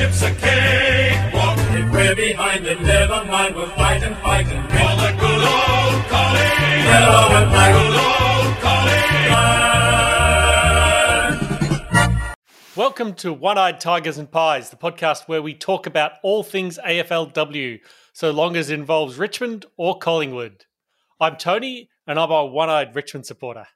ship's a cakewalk. If we're behind, then never mind, we'll fight and fight and win. For the good old calling. Yellow and black. Good old calling. Welcome to One Eyed Tigers and Pies, the podcast where we talk about all things AFLW, so long as it involves Richmond or Collingwood. I'm Tony, and I'm a one eyed Richmond supporter.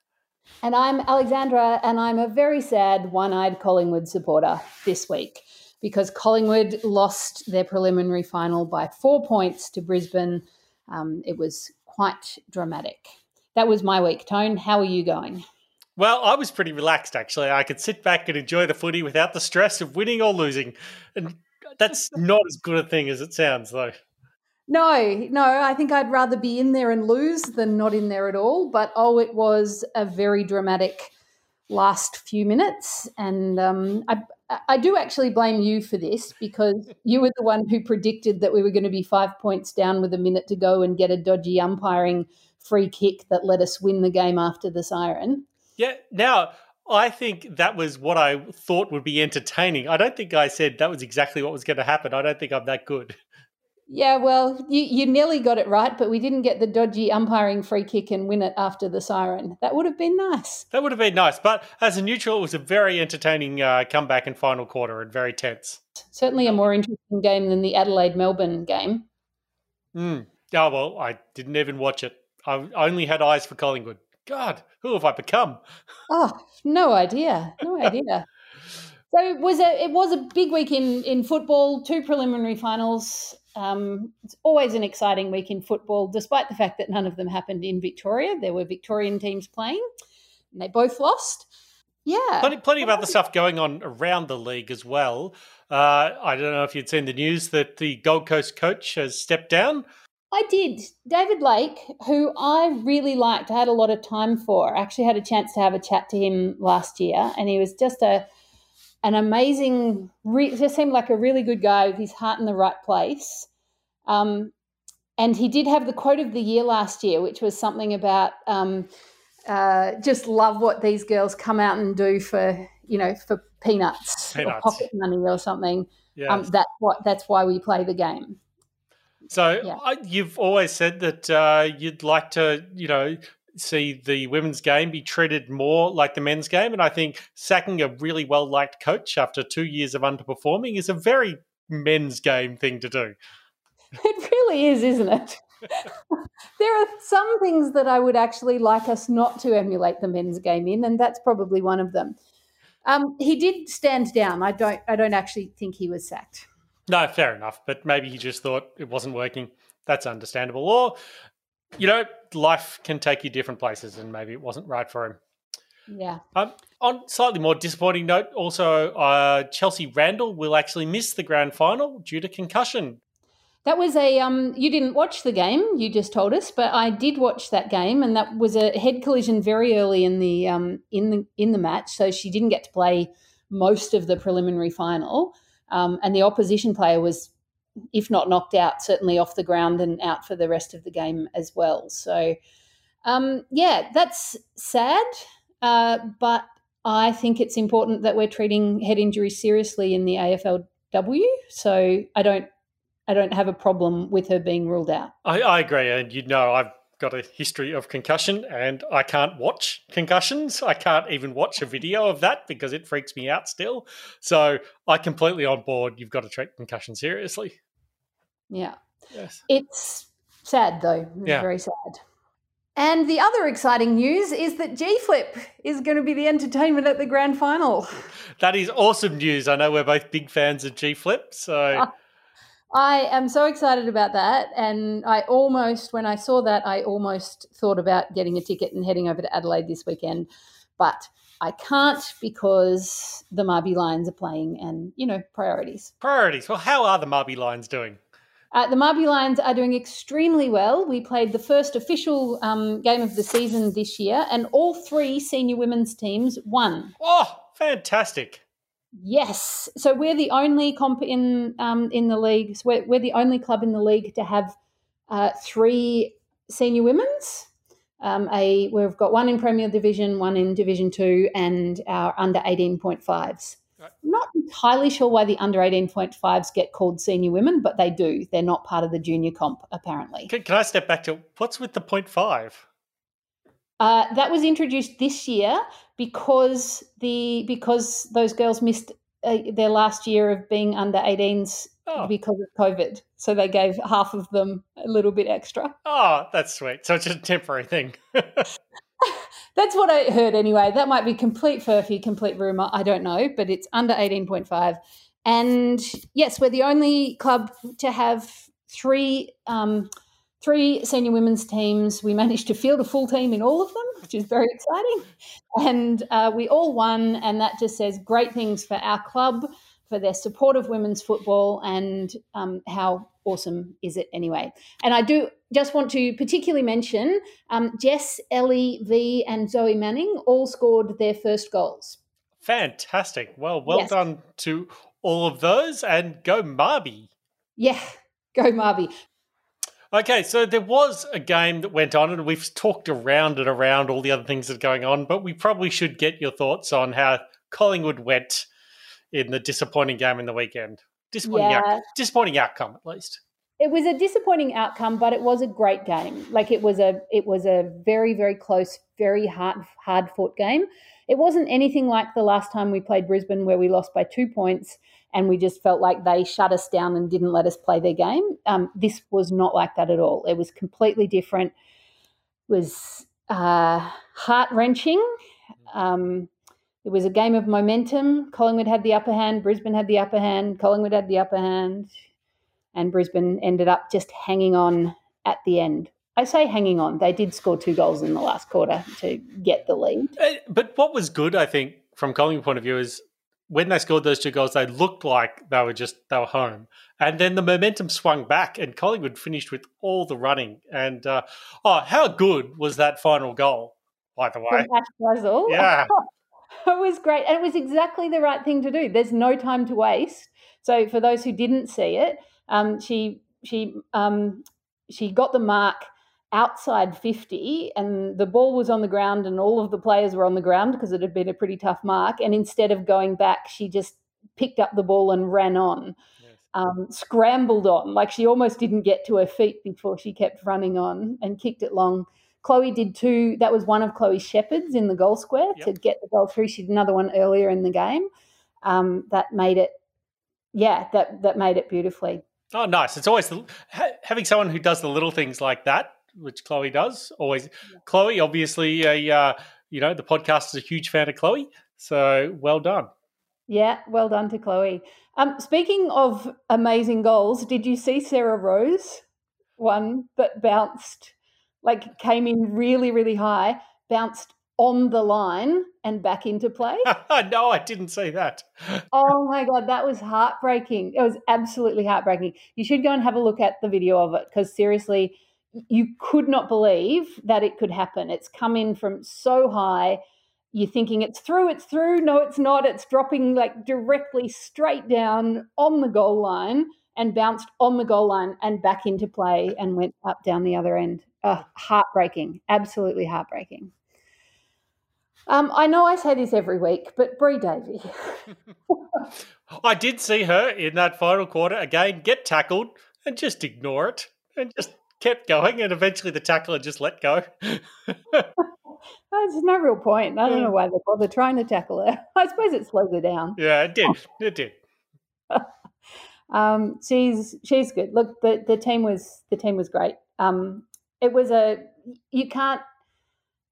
And I'm Alexandra, and I'm a very sad one eyed Collingwood supporter this week because Collingwood lost their preliminary final by four points to Brisbane. Um, it was quite dramatic. That was my week. Tone, how are you going? Well, I was pretty relaxed actually. I could sit back and enjoy the footy without the stress of winning or losing. And that's not as good a thing as it sounds, though. No, no, I think I'd rather be in there and lose than not in there at all. But oh, it was a very dramatic last few minutes. And um, I, I do actually blame you for this because you were the one who predicted that we were going to be five points down with a minute to go and get a dodgy umpiring free kick that let us win the game after the siren. Yeah, now I think that was what I thought would be entertaining. I don't think I said that was exactly what was going to happen. I don't think I'm that good. Yeah, well, you, you nearly got it right, but we didn't get the dodgy umpiring free kick and win it after the siren. That would have been nice. That would have been nice. But as a neutral, it was a very entertaining uh, comeback in final quarter and very tense. Certainly a more interesting game than the Adelaide Melbourne game. Mm. Oh, well, I didn't even watch it. I only had eyes for Collingwood. God, who have I become? Oh, no idea. No idea. so it was a it was a big week in in football. Two preliminary finals. Um, it's always an exciting week in football, despite the fact that none of them happened in Victoria. There were Victorian teams playing, and they both lost. Yeah, plenty, plenty of other stuff going on around the league as well. Uh, I don't know if you'd seen the news that the Gold Coast coach has stepped down. I did. David Lake, who I really liked, I had a lot of time for. I actually had a chance to have a chat to him last year, and he was just a an amazing, re- just seemed like a really good guy with his heart in the right place. Um, and he did have the quote of the year last year, which was something about um, uh, just love what these girls come out and do for, you know, for peanuts, Peanuts. or pocket money or something. Yes. Um, that's what that's why we play the game. So Yeah. I, you've always said that uh, you'd like to, you know, see the women's game be treated more like the men's game, and I think sacking a really well liked coach after two years of underperforming is a very men's game thing to do. It really is, isn't it? there are some things that I would actually like us not to emulate the men's game in, and that's probably one of them. Um, he did stand down. I don't. I don't actually think he was sacked. No, fair enough, but maybe he just thought it wasn't working. That's understandable. Or, you know, life can take you different places, and maybe it wasn't right for him. Yeah. Um, on slightly more disappointing note, also uh, Chelsea Randall will actually miss the grand final due to concussion. That was a um you didn't watch the game, you just told us, but I did watch that game and that was a head collision very early in the um in the in the match, so she didn't get to play most of the preliminary final. Um, and the opposition player was if not knocked out, certainly off the ground and out for the rest of the game as well. So um yeah, that's sad. Uh, but I think it's important that we're treating head injuries seriously in the AFLW. So I don't I don't have a problem with her being ruled out. I, I agree, and you know I've got a history of concussion, and I can't watch concussions. I can't even watch a video of that because it freaks me out still. So I completely on board. You've got to treat concussion seriously. Yeah. Yes. It's sad though. It's Yeah. very sad. And the other exciting news is that G Flip is going to be the entertainment at the grand final. That is awesome news. I know we're both big fans of G Flip, so I am so excited about that. And I almost, when I saw that, I almost thought about getting a ticket and heading over to Adelaide this weekend. But I can't because the Marby Lions are playing and, you know, priorities. priorities. Well, how are the Marby Lions doing? Uh, the Marby Lions are doing extremely well. We played the first official um, game of the season this year, and all three senior women's teams won. Oh, fantastic! Yes, so we're the only comp in um, in the league. So we're, we're the only club in the league to have uh, three senior women's. Um, a we've got one in Premier Division, one in Division Two, and our under eighteen point fives. not entirely sure why the under 18.5s get called senior women, but they do. They're not part of the junior comp, apparently. Can, can I step back to what's with the point five? Uh, that was introduced this year because the because those girls missed uh, their last year of being under 18s Oh. because of COVID. So they gave half of them a little bit extra. Oh, that's sweet. So it's just a temporary thing. That's what I heard anyway. That might be complete furphy, complete rumor. I don't know, but it's under 18.5. And yes, we're the only club to have three um, three senior women's teams. We managed to field a full team in all of them, which is very exciting. And uh, we all won, and that just says great things for our club, for their support of women's football, and um, how awesome is it anyway? And I do just want to particularly mention um, Jess, Ellie, V, and Zoe Manning all scored their first goals. Fantastic. Well, well Yes. done to all of those, and go Marby. Yeah, go Marby. Okay, so there was a game that went on, and we've talked around and around all the other things that are going on, but we probably should get your thoughts on how Collingwood went in the disappointing game in the weekend. Disappointing, out- disappointing outcome, at least. It was a disappointing outcome, but it was a great game. Like it was a it was a very very close, very hard hard fought game. It wasn't anything like the last time we played Brisbane where we lost by two points and we just felt like they shut us down and didn't let us play their game. Um, this was not like that at all. It was completely different. It was uh, heart wrenching. Um, it was a game of momentum. Collingwood had the upper hand. Brisbane had the upper hand. Collingwood had the upper hand and Brisbane ended up just hanging on at the end. I say hanging on. They did score two goals in the last quarter to get the lead. Uh, But what was good, I think, from Collingwood point of view, is when they scored those two goals, they looked like they were just they were home, and then the momentum swung back, and Collingwood finished with all the running. And uh, oh, how good was that final goal? By the way, Yeah. it was great. And it was exactly the right thing to do. There's no time to waste. So for those who didn't see it, um, she she um, she got the mark outside 50 and the ball was on the ground and all of the players were on the ground because it had been a pretty tough mark and instead of going back she just picked up the ball and ran on um, scrambled on like she almost didn't get to her feet before she kept running on and kicked it long. Chloe did two that was one of chloe Sheppard's in the goal square to get the goal through. She did another one earlier in the game. Um, that made it yeah that that made it beautifully. Oh, nice! It's always the, ha, having someone who does the little things like that, which Chloe does. Always, Chloe, obviously, a uh, you know the podcast is a huge fan of Chloe, so well done. Yeah, well done to Chloe. Um, speaking of amazing goals, did you see Sarah Rose? One that bounced, like came in really, really high, bounced on the line and back into play. no, I didn't see that. oh my God, that was heartbreaking. It was absolutely heartbreaking. You should go and have a look at the video of it because seriously, you could not believe that it could happen. It's come in from so high. You're thinking it's through, it's through. No, it's not. It's dropping like directly straight down on the goal line and bounced on the goal line and back into play and went up down the other end. Uh, heartbreaking. Absolutely heartbreaking. Um, I know I say this every week, but Brie Davey. I did see her in that final quarter again get tackled and just ignore it and just kept going, and eventually the tackler just let go. There's no real point. I don't know why they bother trying to tackle her. I suppose it slows her down. yeah, it did. It did. Um, she's she's good. Look, the, the team was the team was great. Um, it was a you can't.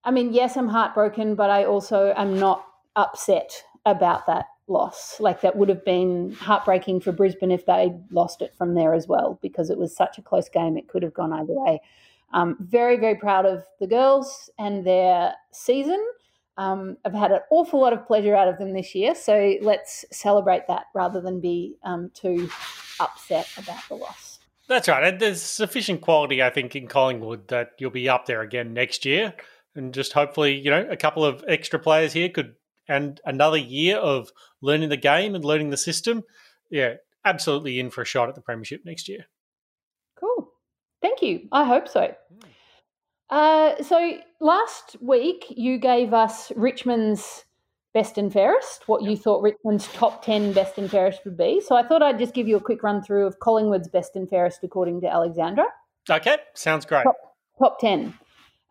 I mean, yes, I'm heartbroken, but I also am not upset about that loss. Like that would have been heartbreaking for Brisbane if they lost it from there as well, because it was such a close game. It could have gone either way. Um, very very proud of the girls and their season. Um, I've had an awful lot of pleasure out of them this year, so let's celebrate that rather than be um, too upset about the loss. That's right. And there's sufficient quality, I think, in Collingwood that you'll be up there again next year. And just hopefully, you know, a couple of extra players here could, and another year of learning the game and learning the system. Yeah, absolutely in for a shot at the Premiership next year. Cool. Thank you. I hope so. Uh, so last week you gave us Richmond's best and fairest, what you thought Richmond's top 10 best and fairest would be. So I thought I'd just give you a quick run through of Collingwood's best and fairest according to Alexandra. Okay, sounds great. Top, top 10.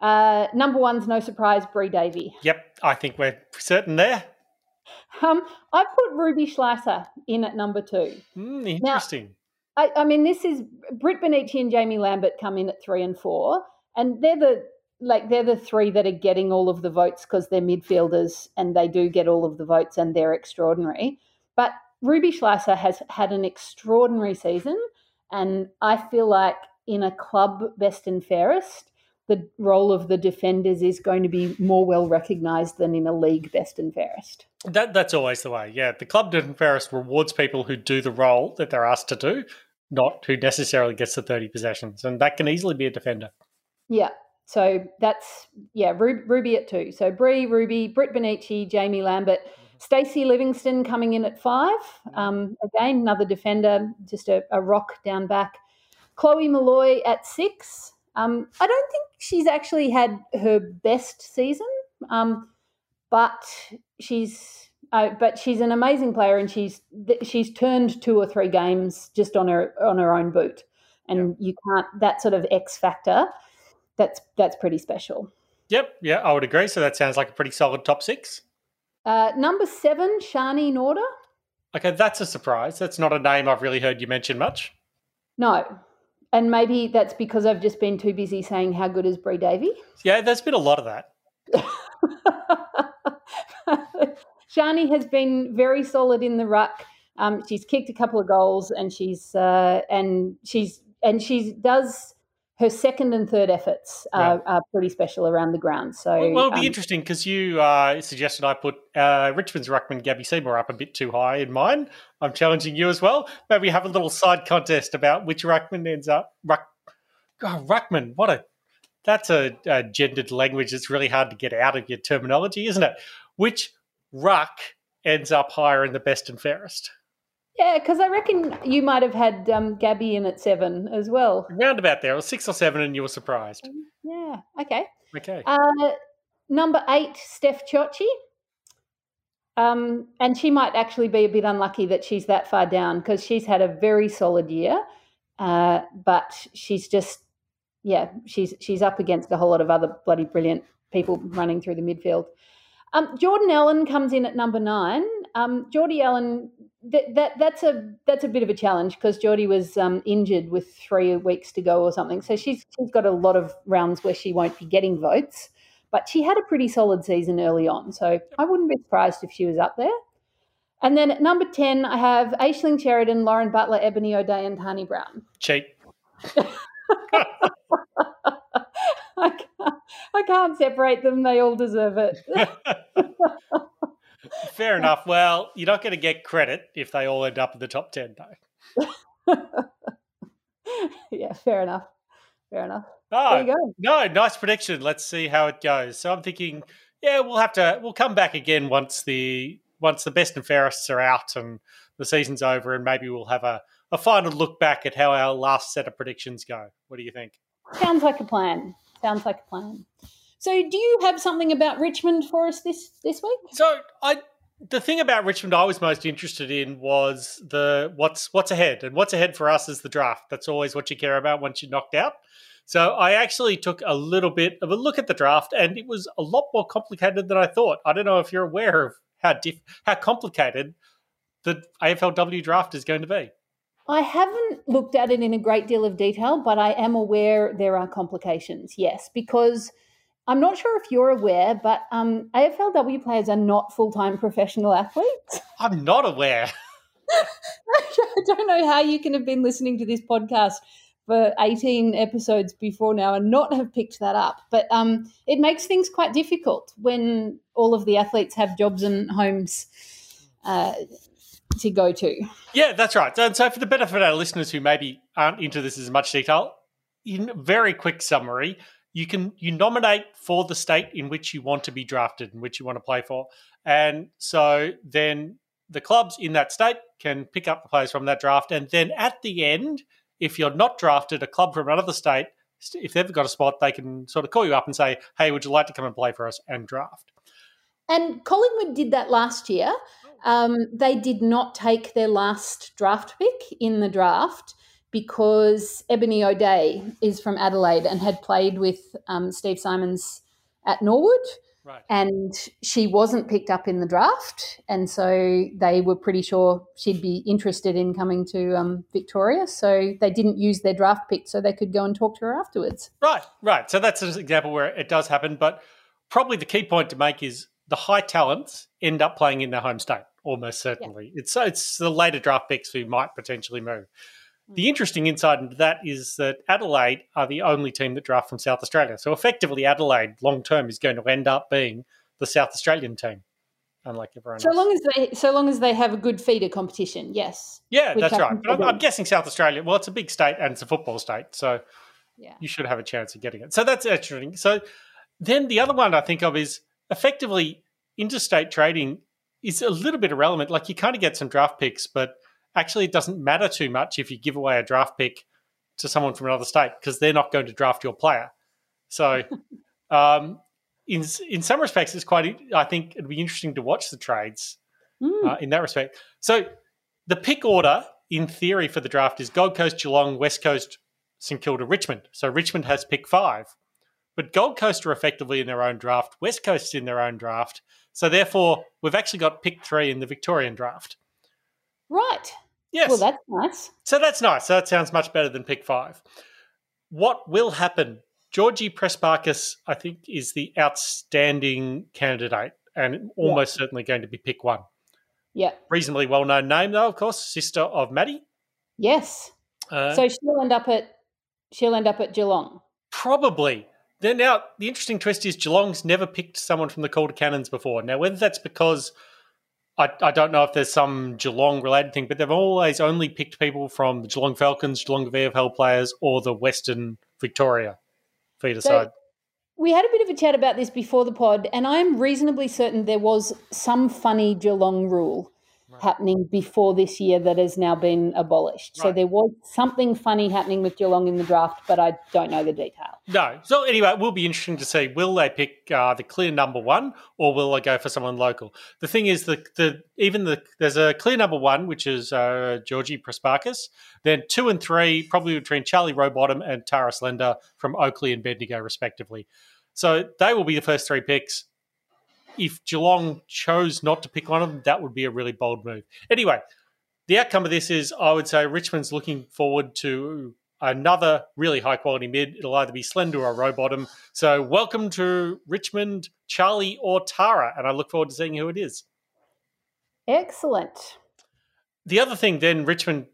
Uh, number one's no surprise, Brie Davey. Yep, I think we're certain there. Um, I put Ruby Schleicher in at number two. Mm, interesting. Now, I, I mean, this is Britt Bonnici and Jaimee Lambert come in at three and four, and they're the like they're the three that are getting all of the votes because they're midfielders and they do get all of the votes and they're extraordinary. But Ruby Schleicher has had an extraordinary season, and I feel like in a club best and fairest, the role of the defenders is going to be more well recognised than in a league best and fairest. That that's always the way. Yeah, the club best and fairest rewards people who do the role that they're asked to do, not who necessarily gets the thirty possessions, and that can easily be a defender. Yeah, so that's yeah, Ruby at two. So Brie, Ruby, Britt Bonnici, Jaimee Lambert, Stacey Livingstone coming in at five. Um, again, another defender, just a, a, rock down back. Chloe Molloy at six. Um, I don't think she's actually had her best season, um, but she's uh, but she's an amazing player, and she's she's turned two or three games just on her on her own boot, and yeah. you can't that sort of X factor that's that's pretty special. Yep, yeah, I would agree. So that sounds like a pretty solid top six. Uh, number seven, Sharni Norder. Okay, that's a surprise. That's not a name I've really heard you mention much. No, and maybe that's because I've just been too busy saying how good is Brie Davey. Yeah, there's been a lot of that. Sharni has been very solid in the ruck. Um, she's kicked a couple of goals, and she's uh, and she's and she does her second and third efforts are, right. are pretty special around the ground. So, well, well it'll be um, interesting because you uh, suggested I put uh, Richmond's ruckman Gabby Seymour up a bit too high in mine. I'm challenging you as well. Maybe have a little side contest about which ruckman ends up ruck. Oh, ruckman, what a that's a, a gendered language that's really hard to get out of your terminology, isn't it? Which ruck ends up higher in the best and fairest? Yeah, because I reckon you might have had um, Gabby in at seven as well. Roundabout there, or six or seven, and you were surprised. Um, yeah. Okay. Okay. Uh, number eight, Steph Chiocci. Um, and she might actually be a bit unlucky that she's that far down because she's had a very solid year, uh, but she's just, yeah, she's she's up against a whole lot of other bloody brilliant people running through the midfield. Um, Jordyn Allen comes in at number nine. Um, Geordie Allen that, that that's a that's a bit of a challenge because Geordie was um, injured with three weeks to go or something. So she's she's got a lot of rounds where she won't be getting votes, but she had a pretty solid season early on. So I wouldn't be surprised if she was up there. And then at number ten, I have Aishling Sheridan, Lauren Butler, Ebony O'Dea, and Tarni Brown. Cheap. I can't, I can't separate them. They all deserve it. Fair enough. Well, you're not going to get credit if they all end up in the top 10, though. yeah, fair enough. Fair enough. Oh, there you go. No, nice prediction. Let's see how it goes. So I'm thinking, yeah, we'll have to we'll come back again once the once the best and fairest are out and the season's over, and maybe we'll have a, a final look back at how our last set of predictions go. What do you think? Sounds like a plan. Sounds like a plan. So, do you have something about Richmond for us this this week? So, I the thing about Richmond I was most interested in was the what's what's ahead, and what's ahead for us is the draft. That's always what you care about once you're knocked out. So, I actually took a little bit of a look at the draft, and it was a lot more complicated than I thought. I don't know if you're aware of how diff- how complicated the AFLW draft is going to be. I haven't looked at it in a great deal of detail, but I am aware there are complications. Yes, because I'm not sure if you're aware, but um, AFLW players are not full time professional athletes. I'm not aware. I don't know how you can have been listening to this podcast for 18 episodes before now and not have picked that up. But um, it makes things quite difficult when all of the athletes have jobs and homes uh, to go to. Yeah, that's right. And so, for the benefit of our listeners who maybe aren't into this as much detail, in very quick summary, you can you nominate for the state in which you want to be drafted and which you want to play for. And so then the clubs in that state can pick up the players from that draft. And then at the end if you're not drafted a club from another state if they've got a spot they can sort of call you up and say hey would you like to come and play for us and draft? And Collingwood did that last year. Um, they did not take their last draft pick in the draft because Ebony O'Dea is from Adelaide and had played with um, Steve Symonds at Norwood. Right. And she wasn't picked up in the draft. And so they were pretty sure she'd be interested in coming to um, Victoria. So they didn't use their draft pick so they could go and talk to her afterwards. Right, right. So that's an example where it does happen. But probably the key point to make is the high talents end up playing in their home state, almost certainly. It's, it's the later draft picks who might potentially move. The interesting insight into that is that Adelaide are the only team that draft from South Australia. So effectively, Adelaide long term is going to end up being the South Australian team, unlike everyone So else. long as they, so long as they have a good feeder competition, yes. yeah, that's right. But I'm, I'm guessing South Australia. Well, it's a big state and it's a football state, so Yeah. you should have a chance of getting it. So that's interesting. So then the other one I think of is effectively interstate trading is a little bit irrelevant. Like you kind of get some draft picks, but actually it doesn't matter too much if you give away a draft pick to someone from another state because they're not going to draft your player. So um, in in some respects, it's quite. I think it'd be interesting to watch the trades Mm. uh, in that respect. So the pick order, in theory, for the draft is Gold Coast, Geelong, West Coast, St Kilda, Richmond. So Richmond has pick five, but Gold Coast are effectively in their own draft. West Coast in their own draft. So therefore, we've actually got pick three in the Victorian draft. Right. Yes. Well, that's nice. So that's nice. So that sounds much better than pick five. What will happen? Georgie Prespakis, I think, is the outstanding candidate and almost certainly going to be pick one. Yeah. Reasonably well known name, though, of course, sister of Maddie. Yes. Uh, So she'll end up at she'll end up at Geelong. probably. Then now, the interesting twist is Geelong's never picked someone from the Calder Cannons before. Now, whether that's because I, I don't know if there's some Geelong related thing, but they've always only picked people from the Geelong Falcons, Geelong VFL players, or the Western Victoria For feeder So- side. We had a bit of a chat about this before the pod, and I'm reasonably certain there was some funny Geelong rule happening before this year that has now been abolished. So there was something funny happening with Geelong in the draft, but I don't know the detail. No. So anyway, it will be interesting to see will they pick uh, the clear number one or will they go for someone local? The thing is that the even the there's a clear number one which is uh, Georgie Prespakis. Then two and three probably between Charlie Rowbottom and Tara Slender from Oakleigh and Bendigo respectively. So they will be the first three picks. If Geelong chose not to pick one of them, that would be a really bold move. Anyway, the outcome of this is I would say Richmond's looking forward to another really high quality mid. It'll either be Slender or Rowbottom. So welcome to Richmond, Charlie or Tara, and I look forward to seeing who it is. Excellent. The other thing then Richmond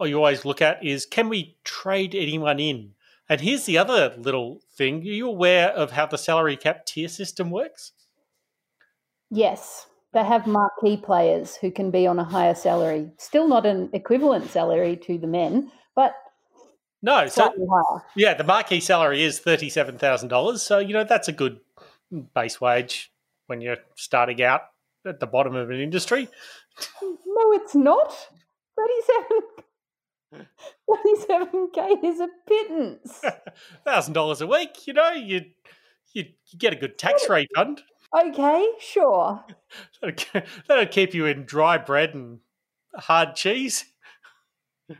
uh, you always look at is can we trade anyone in? And here's the other little thing. Are you aware of how the salary cap tier system works? Yes, they have marquee players who can be on a higher salary. Still not an equivalent salary to the men, but No, so higher. yeah, the marquee salary is thirty-seven thousand dollars. So you know that's a good base wage when you're starting out at the bottom of an industry. No, it's not. 37 37k is a pittance. thousand dollars a week, you know, you you you get a good tax refund. Okay, sure. That'll that'll keep you in dry bread and hard cheese.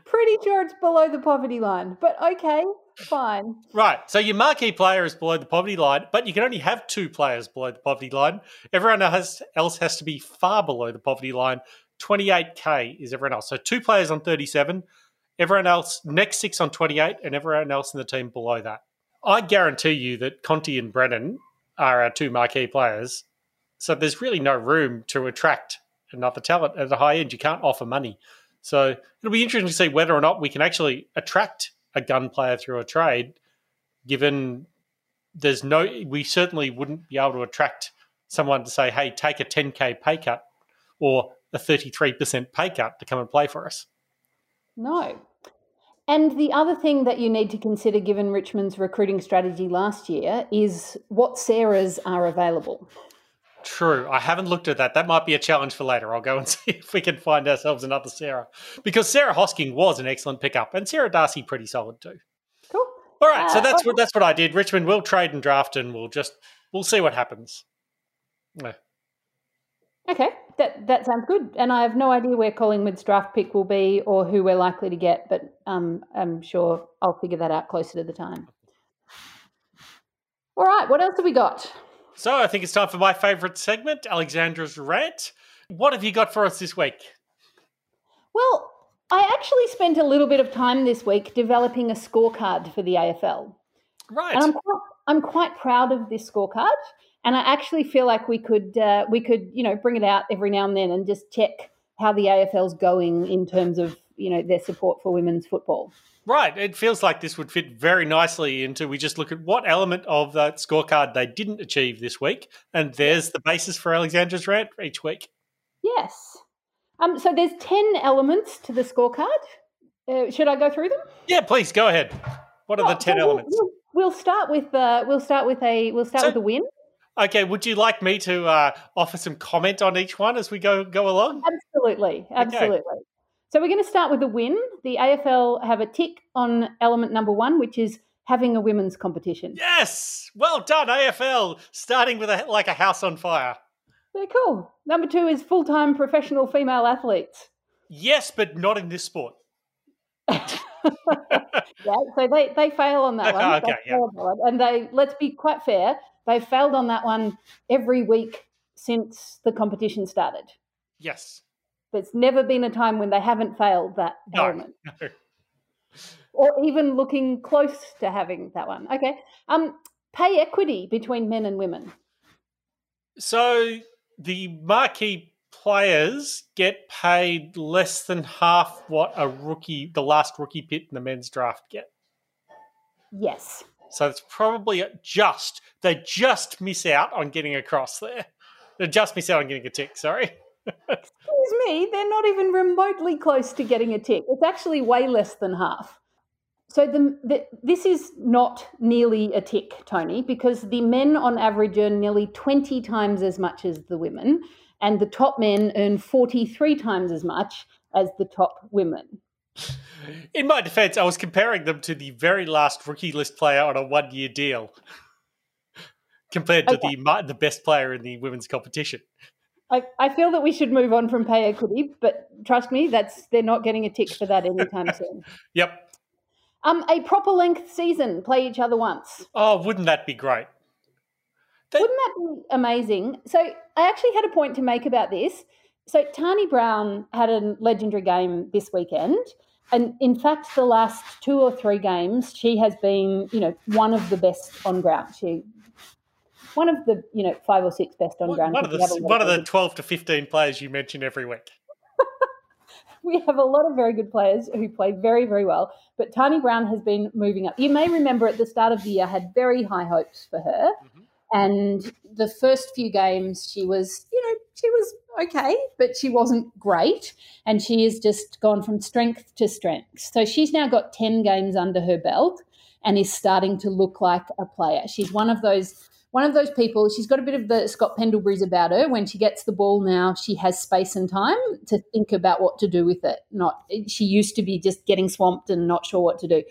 Pretty sure it's below the poverty line, but okay, fine. Right. So your marquee player is below the poverty line, but you can only have two players below the poverty line. Everyone else else has to be far below the poverty line. 28k is everyone else. So two players on 37, everyone else next six on 28, and everyone else in the team below that. I guarantee you that Conti and Brennan are our two marquee players. So there's really no room to attract another talent at the high end. You can't offer money. So it'll be interesting to see whether or not we can actually attract a gun player through a trade, given there's no, we certainly wouldn't be able to attract someone to say, hey, take a 10K pay cut or a 33% pay cut to come and play for us. No. And the other thing that you need to consider, given Richmond's recruiting strategy last year, is what Sarahs are available. True. I haven't looked at that. That might be a challenge for later. I'll go and see if we can find ourselves another Sarah. Because Sarah Hosking was an excellent pickup, and Sarah D'Arcy pretty solid too. Cool. All right, so Uh, that's okay. what that's what I did. Richmond will trade and draft, and we'll just we'll see what happens. Yeah. Okay, that that sounds good. And I have no idea where Collingwood's draft pick will be or who we're likely to get, but um, I'm sure I'll figure that out closer to the time. All right, what else have we got? So I think it's time for my favourite segment, Alexandra's rant. What have you got for us this week? Well, I actually spent a little bit of time this week developing a scorecard for the AFL. Right. And I'm quite, I'm quite proud of this scorecard. And I actually feel like we could uh, we could you know bring it out every now and then and just check how the AFL's going in terms of you know their support for women's football. Right. It feels like this would fit very nicely into we just look at what element of that scorecard they didn't achieve this week, and there's the basis for Alexandra's rant each week. Yes. Um. So there's ten elements to the scorecard. Uh, should I go through them? Yeah, please go ahead. What are the ten so we'll- elements? We'll, we'll start with uh, we'll start with a we'll start So- with a win. Okay, would you like me to uh, offer some comment on each one as we go go along? Absolutely, absolutely. So we're going to start with the win. The AFL have a tick on element number one, which is having a women's competition. Yes, well done, AFL. Starting with a, like a house on fire. Very cool. Number two is full time professional female athletes. Yes, but not in this sport. Yeah, so they, they fail on that one. Okay, yeah. fail on that one. And they, let's be quite fair, they failed on that one every week since the competition started. Yes. There's never been a time when they haven't failed that No. element. No. or even looking close to having that one. Okay. Um, pay equity between men and women. So the marquee players get paid less than half what a rookie, the last rookie pit in the men's draft get. Yes. So it's probably just they just miss out on getting across there. They just miss out on getting a tick. Sorry. Excuse me, they're not even remotely close to getting a tick. It's actually way less than half. So the, the, this is not nearly a tick, Tony, because the men on average earn nearly 20 times as much as the women, and the top men earn 43 times as much as the top women. In my defense, I was comparing them to the very last rookie list player on a one year deal compared to Okay. the the best player in the women's competition. I, I feel that we should move on from pay equity, but trust me, that's they're not getting a tick for that anytime soon. Yep. Um, a proper length season, play each other once. Oh, wouldn't that be great? They- Wouldn't that be amazing? So I actually had a point to make about this. So Tarni Brown had a legendary game this weekend. And in fact, the last two or three games, she has been, you know, one of the best on ground. She one of the, you know, five or six best on ground. One of the have a lot one of the twelve to fifteen players you mention every week. we have a lot of very good players who play very, very well. But Tarni Brown has been moving up. You may remember at the start of the year, I had very high hopes for her. Mhm. And the first few games, she was, you know, she was okay, but she wasn't great. And she has just gone from strength to strength. So she's now got 10 games under her belt and is starting to look like a player. She's one of those. One of those people, she's got a bit of the Scott Pendlebury's about her. When she gets the ball now, she has space and time to think about what to do with it. Not she used to be just getting swamped and not sure what to do.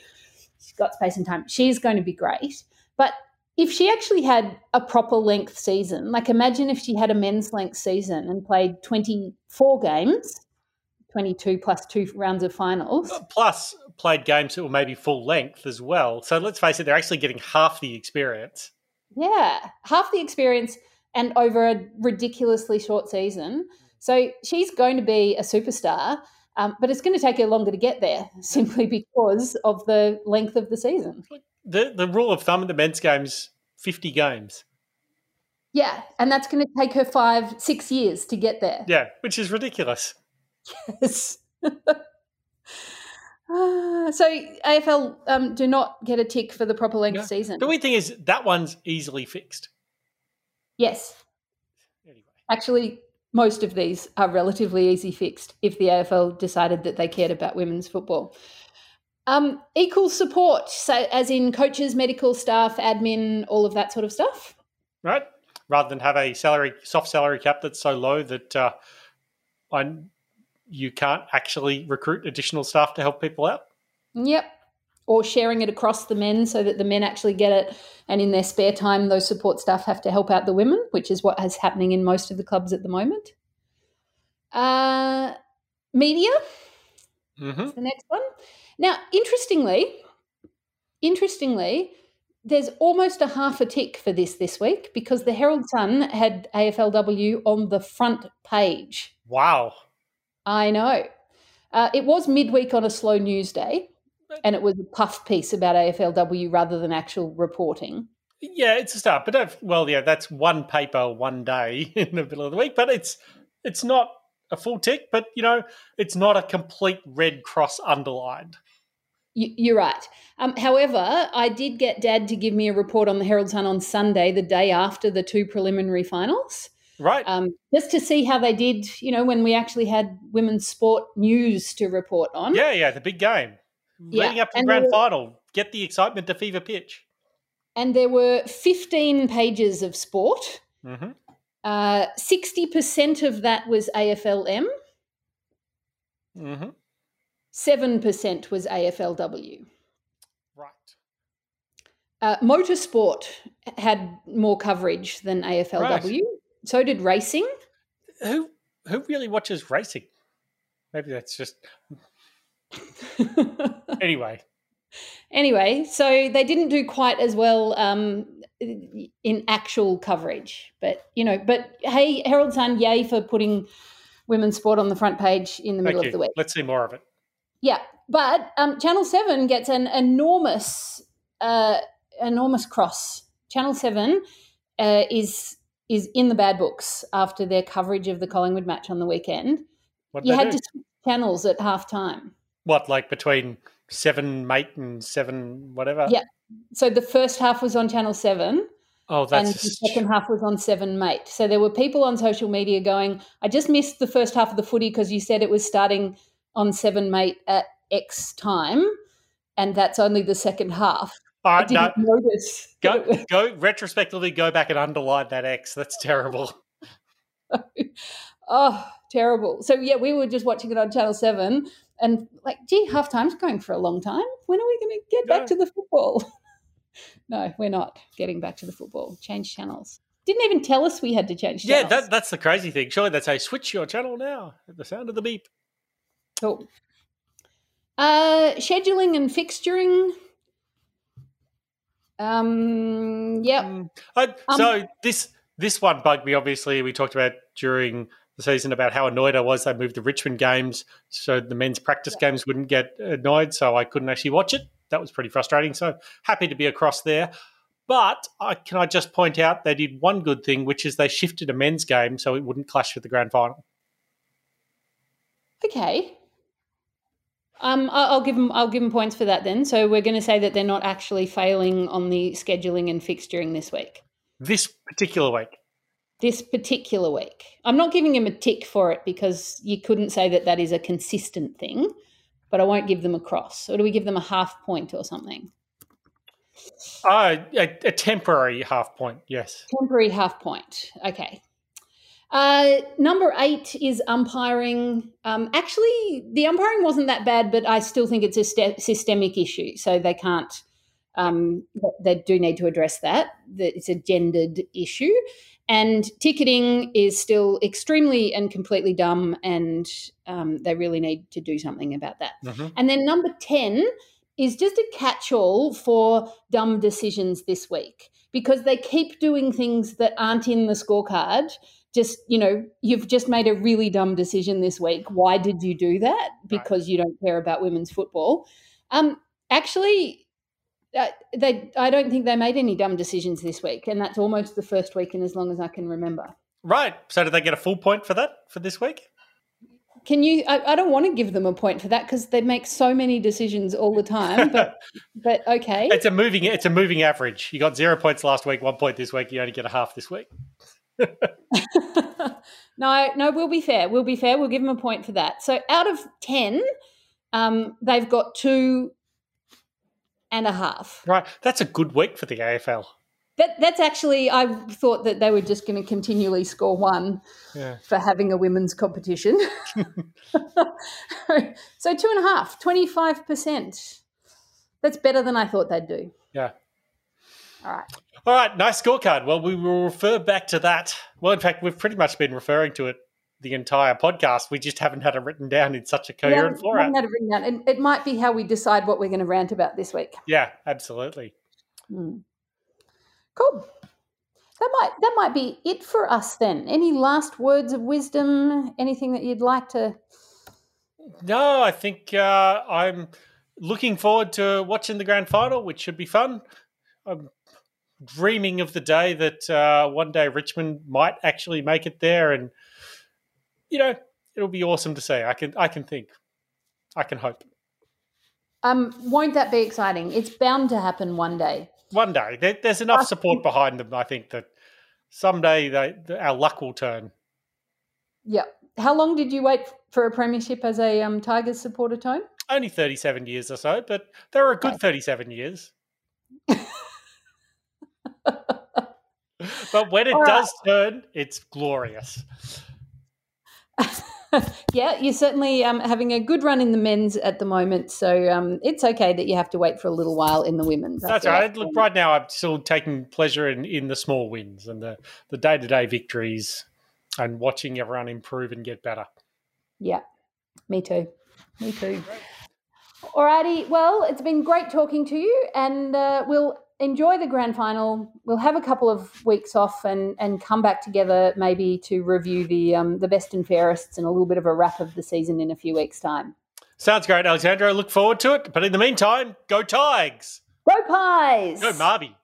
She's got space and time. She's going to be great. But if she actually had a proper length season, like imagine if she had a men's length season and played 24 games, 22 plus two rounds of finals. Plus, played games that were maybe full length as well. So let's face it, they're actually getting half the experience. Yeah, half the experience and over a ridiculously short season. So she's going to be a superstar, um, but it's going to take her longer to get there simply because of the length of the season. The the rule of thumb in the men's games, fifty games. Yeah, and that's going to take her five, six years to get there. Yeah, which is ridiculous. Yes. So AFL um, do not get a tick for the proper length season. The weird thing is that one's easily fixed. Yes, Anyway. actually, most of these are relatively easy fixed if the AFL decided that they cared about women's football. Um, equal support, so as in coaches, medical staff, admin, all of that sort of stuff. right? Rather than have a salary soft salary cap that's so low that uh, I, you can't actually recruit additional staff to help people out. Yep. Or sharing it across the men so that the men actually get it, and in their spare time, those support staff have to help out the women, which is what is happening in most of the clubs at the moment. Uh, media, hmm the next one. Now, interestingly, interestingly, there's almost a half a tick for this this week because the Herald Sun had AFLW on the front page. Wow. I know. Uh, it was midweek on a slow news day, and it was a puff piece about AFLW rather than actual reporting. Yeah, it's a start, but well, yeah, that's one paper one day in the middle of the week, but it's it's not a full tick, but you know, it's not a complete red cross underlined. You're right. Um, however, I did get Dad to give me a report on the Herald Sun on Sunday, the day after the two preliminary finals, Right. um, just to see how they did. You know, when we actually had women's sport news to report on. yeah, yeah, the big game. Yeah, Leading up to the grand were- final. Get the excitement to fever pitch. And there were 15 pages of sport. hmm Uh, 60% of that was AFLM. hmm 7% was AFLW. Right. Uh, motorsport had more coverage than AFLW. So did racing. Who who really watches racing? Maybe that's just anyway. anyway, so they didn't do quite as well um, in actual coverage. But, you know, but hey, Herald Sun, yay for putting women's sport on the front page in the middle Thank of the week. Let's see more of it. Yeah, but um, Channel Seven gets an enormous, uh, enormous cross. Channel Seven uh, is is in the bad books after their coverage of the Collingwood match on the weekend. What You had do? to switch channels at half time. what like between seven mate and seven whatever? Yeah. So the first half was on Channel Seven, Oh, and that's the second half was on Seven Mate. So there were people on social media going, "I just missed the first half of the footy because you said it was starting on Seven Mate at X time." And that's only the second half. All I right, no, didn't notice. go was- go retrospectively go back and underline that X. That's terrible. Oh, terrible. So yeah, we were just watching it on Channel Seven, and like, gee, half time's going for a long time. When are we going to get back to the football? no, we're not getting back to the football. Change channels. Didn't even tell us we had to change Yeah, that, that's the crazy thing. Surely that's say switch your channel now at the sound of the beep. Cool. Uh, scheduling and fixturing. Um, yep. Mm. Um, so this this one bugged me. Obviously, we talked about during the season about how annoyed I was. They moved the Richmond games so the men's practice games wouldn't get annoyed, so I couldn't actually watch it. That was pretty frustrating. So happy to be across there. But I, can I just point out they did one good thing, which is they shifted a men's game so it wouldn't clash with the grand final. Okay. Um, I'll give them. I'll give them points for that then. So we're going to say that they're not actually failing on the scheduling and fixturing this week. This particular week, This particular week, I'm not giving them a tick for it because you couldn't say that that is a consistent thing. But I won't give them a cross. Or do we give them a half point or something? uh, a, a temporary half point, yes. Temporary half point. Okay. Uh, number eight is umpiring. Um, actually, the umpiring wasn't that bad, but I still think it's a ste- systemic issue. So they can't. Um, they do need to address that. That it's a gendered issue, and ticketing is still extremely and completely dumb, and um, they really need to do something about that. Mhm. And then number 10 is just a catch all for dumb decisions this week because they keep doing things that aren't in the scorecard. Just, you know, you've just made a really dumb decision this week. Why did you do that? Because you don't care about women's football. Um, actually, they, I don't think they made any dumb decisions this week, and that's almost the first week in as long as I can remember. Right. So did they get a full point for that for this week? Can you? I, I don't want to give them a point for that because they make so many decisions all the time. But, but okay. It's a moving. It's a moving average. You got zero points last week, one point this week. You only get a half this week. no, no, we'll be fair. We'll be fair. We'll give them a point for that. So out of 10, um, they've got two and a half. Right. That's a good week for the AFL. That, that's actually, I thought that they were just going to continually score one Yeah. for having a women's competition. so two and a half, 25%. That's better than I thought they'd do. Yeah. All right. All right. Nice scorecard. Well, we will refer back to that. Well, in fact, we've pretty much been referring to it the entire podcast. We just haven't had it written down in such a coherent haven't format. had it written down. It, it might be how we decide what we're going to rant about this week. Yeah, absolutely. Hmm. Cool. That might that might be it for us then. Any last words of wisdom? Anything that you'd like to? No, I think uh, I'm looking forward to watching the grand final, which should be fun. I'm dreaming of the day that uh, one day Richmond might actually make it there, and you know it'll be awesome to see. I can I can think, I can hope Um, won't that be exciting? It's bound to happen one day. one day there, there's enough support behind them. I think that someday they, our luck will turn. Yeah. How long did you wait for a premiership as a um, Tigers supporter, Tone? Only 37 years or so, but they were a good 37 years. but when it right. does turn, it's glorious. yeah, you're certainly um, having a good run in the men's at the moment, so um, it's okay that you have to wait for a little while in the women's. That's right. Look, right now I'm still taking pleasure in, in the small wins and the, the day-to-day victories and watching everyone improve and get better. Yeah, me too. Me too. Alrighty, well, it's been great talking to you, and uh, we'll enjoy the grand final. We'll have a couple of weeks off and, and come back together maybe to review the um, the best and fairests and a little bit of a wrap of the season in a few weeks' time. Sounds great, Alexandra. I look forward to it. But in the meantime, go Tigers! Go Pies! Go Marby!